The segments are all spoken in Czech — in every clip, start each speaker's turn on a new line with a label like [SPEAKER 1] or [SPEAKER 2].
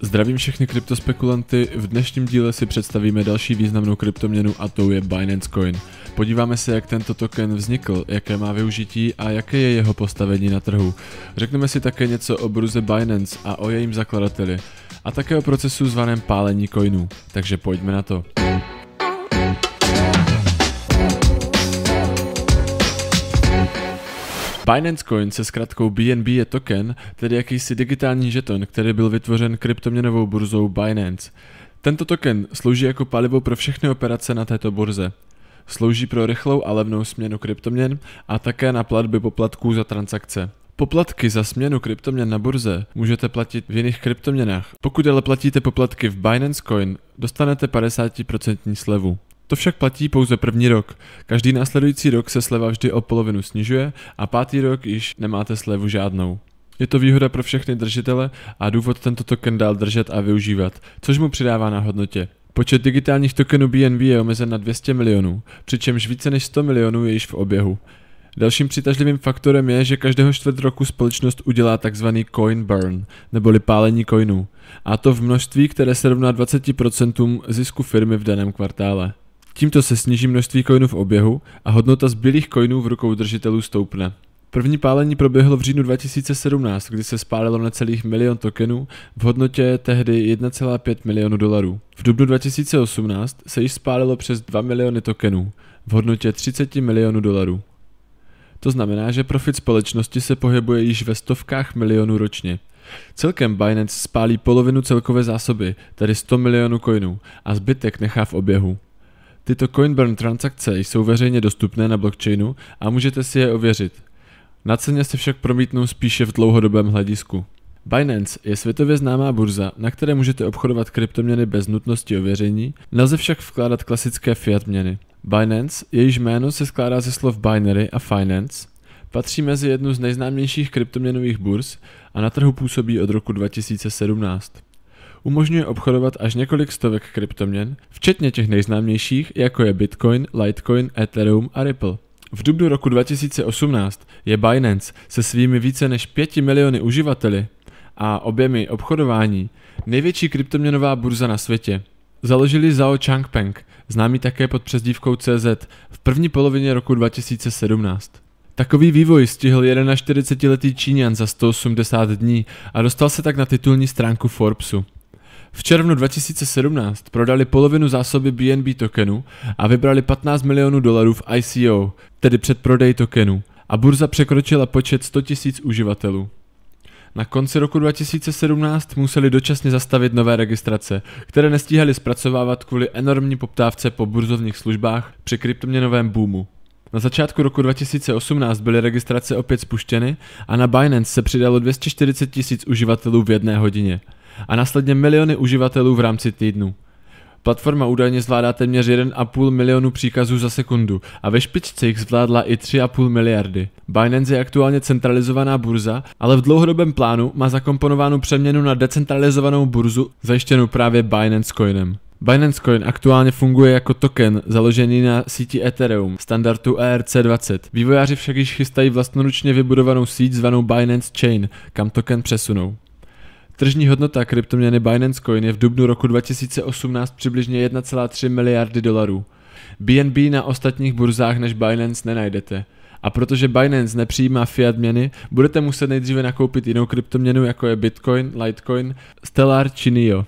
[SPEAKER 1] Zdravím všechny kryptospekulanty, v dnešním díle si představíme další významnou kryptoměnu a tou je Binance Coin. Podíváme se, jak tento token vznikl, jaké má využití a jaké je jeho postavení na trhu. Řekneme si také něco o bruze Binance a o jejím zakladateli a také o procesu zvaném pálení coinů. Takže pojďme na to. Binance Coin se zkratkou BNB je token, tedy jakýsi digitální žeton, který byl vytvořen kryptoměnovou burzou Binance. Tento token slouží jako palivo pro všechny operace na této burze. Slouží pro rychlou a levnou směnu kryptoměn a také na platby poplatků za transakce. Poplatky za směnu kryptoměn na burze můžete platit v jiných kryptoměnách. Pokud ale platíte poplatky v Binance Coin, dostanete 50% slevu. To však platí pouze první rok. Každý následující rok se sleva vždy o polovinu snižuje a pátý rok již nemáte slevu žádnou. Je to výhoda pro všechny držitele a důvod tento token dál držet a využívat, což mu přidává na hodnotě. Počet digitálních tokenů BNB je omezen na 200 milionů, přičemž více než 100 milionů je již v oběhu. Dalším přitažlivým faktorem je, že každého čtvrt roku společnost udělá tzv. coin burn, neboli pálení coinů, a to v množství, které se rovná 20% zisku firmy v daném kvartále. Tímto se sníží množství coinů v oběhu a hodnota zbylých coinů v rukou držitelů stoupne. První pálení proběhlo v říjnu 2017, kdy se spálilo necelých milion tokenů v hodnotě tehdy 1,5 milionu dolarů. V dubnu 2018 se již spálilo přes 2 miliony tokenů v hodnotě 30 milionů dolarů. To znamená, že profit společnosti se pohybuje již ve stovkách milionů ročně. Celkem Binance spálí polovinu celkové zásoby, tedy 100 milionů coinů, a zbytek nechá v oběhu. Tyto Coinburn transakce jsou veřejně dostupné na blockchainu a můžete si je ověřit. Na ceně se však promítnou spíše v dlouhodobém hledisku. Binance je světově známá burza, na které můžete obchodovat kryptoměny bez nutnosti ověření, nelze však vkládat klasické fiat měny. Binance, jejíž jméno se skládá ze slov binary a finance, patří mezi jednu z nejznámějších kryptoměnových burz a na trhu působí od roku 2017 umožňuje obchodovat až několik stovek kryptoměn, včetně těch nejznámějších, jako je Bitcoin, Litecoin, Ethereum a Ripple. V dubnu roku 2018 je Binance se svými více než 5 miliony uživateli a objemy obchodování největší kryptoměnová burza na světě. Založili Zhao Changpeng, známý také pod přezdívkou CZ, v první polovině roku 2017. Takový vývoj stihl 41-letý Číňan za 180 dní a dostal se tak na titulní stránku Forbesu. V červnu 2017 prodali polovinu zásoby BNB tokenu a vybrali 15 milionů dolarů v ICO, tedy předprodej tokenu, a burza překročila počet 100 000 uživatelů. Na konci roku 2017 museli dočasně zastavit nové registrace, které nestíhali zpracovávat kvůli enormní poptávce po burzovních službách při kryptoměnovém boomu. Na začátku roku 2018 byly registrace opět spuštěny a na Binance se přidalo 240 tisíc uživatelů v jedné hodině – a následně miliony uživatelů v rámci týdnu. Platforma údajně zvládá téměř 1,5 milionu příkazů za sekundu a ve špičce jich zvládla i 3,5 miliardy. Binance je aktuálně centralizovaná burza, ale v dlouhodobém plánu má zakomponovánu přeměnu na decentralizovanou burzu zajištěnou právě Binance Coinem. Binance Coin aktuálně funguje jako token založený na síti Ethereum standardu ERC20. Vývojáři však již chystají vlastnoručně vybudovanou síť zvanou Binance Chain, kam token přesunou. Tržní hodnota kryptoměny Binance Coin je v dubnu roku 2018 přibližně 1,3 miliardy dolarů. BNB na ostatních burzách než Binance nenajdete. A protože Binance nepřijímá fiat měny, budete muset nejdříve nakoupit jinou kryptoměnu jako je Bitcoin, Litecoin, Stellar či NIO.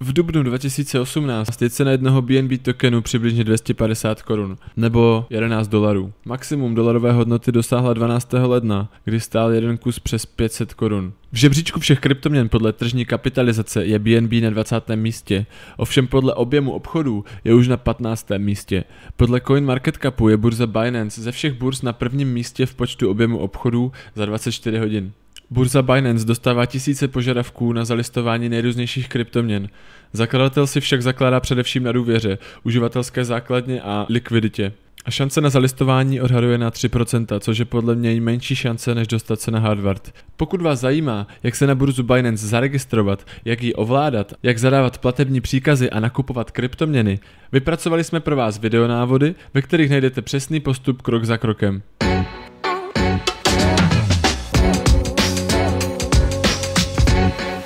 [SPEAKER 1] V dubnu 2018 je cena jednoho BNB tokenu přibližně 250 korun, nebo 11 dolarů. Maximum dolarové hodnoty dosáhla 12. ledna, kdy stál jeden kus přes 500 korun. V žebříčku všech kryptoměn podle tržní kapitalizace je BNB na 20. místě, ovšem podle objemu obchodů je už na 15. místě. Podle CoinMarketCapu je burza Binance ze všech burz na prvním místě v počtu objemu obchodů za 24 hodin. Burza Binance dostává tisíce požadavků na zalistování nejrůznějších kryptoměn. Zakladatel si však zakládá především na důvěře, uživatelské základně a likviditě. A šance na zalistování odhaduje na 3%, což je podle mě menší šance, než dostat se na Harvard. Pokud vás zajímá, jak se na burzu Binance zaregistrovat, jak ji ovládat, jak zadávat platební příkazy a nakupovat kryptoměny, vypracovali jsme pro vás videonávody, ve kterých najdete přesný postup krok za krokem.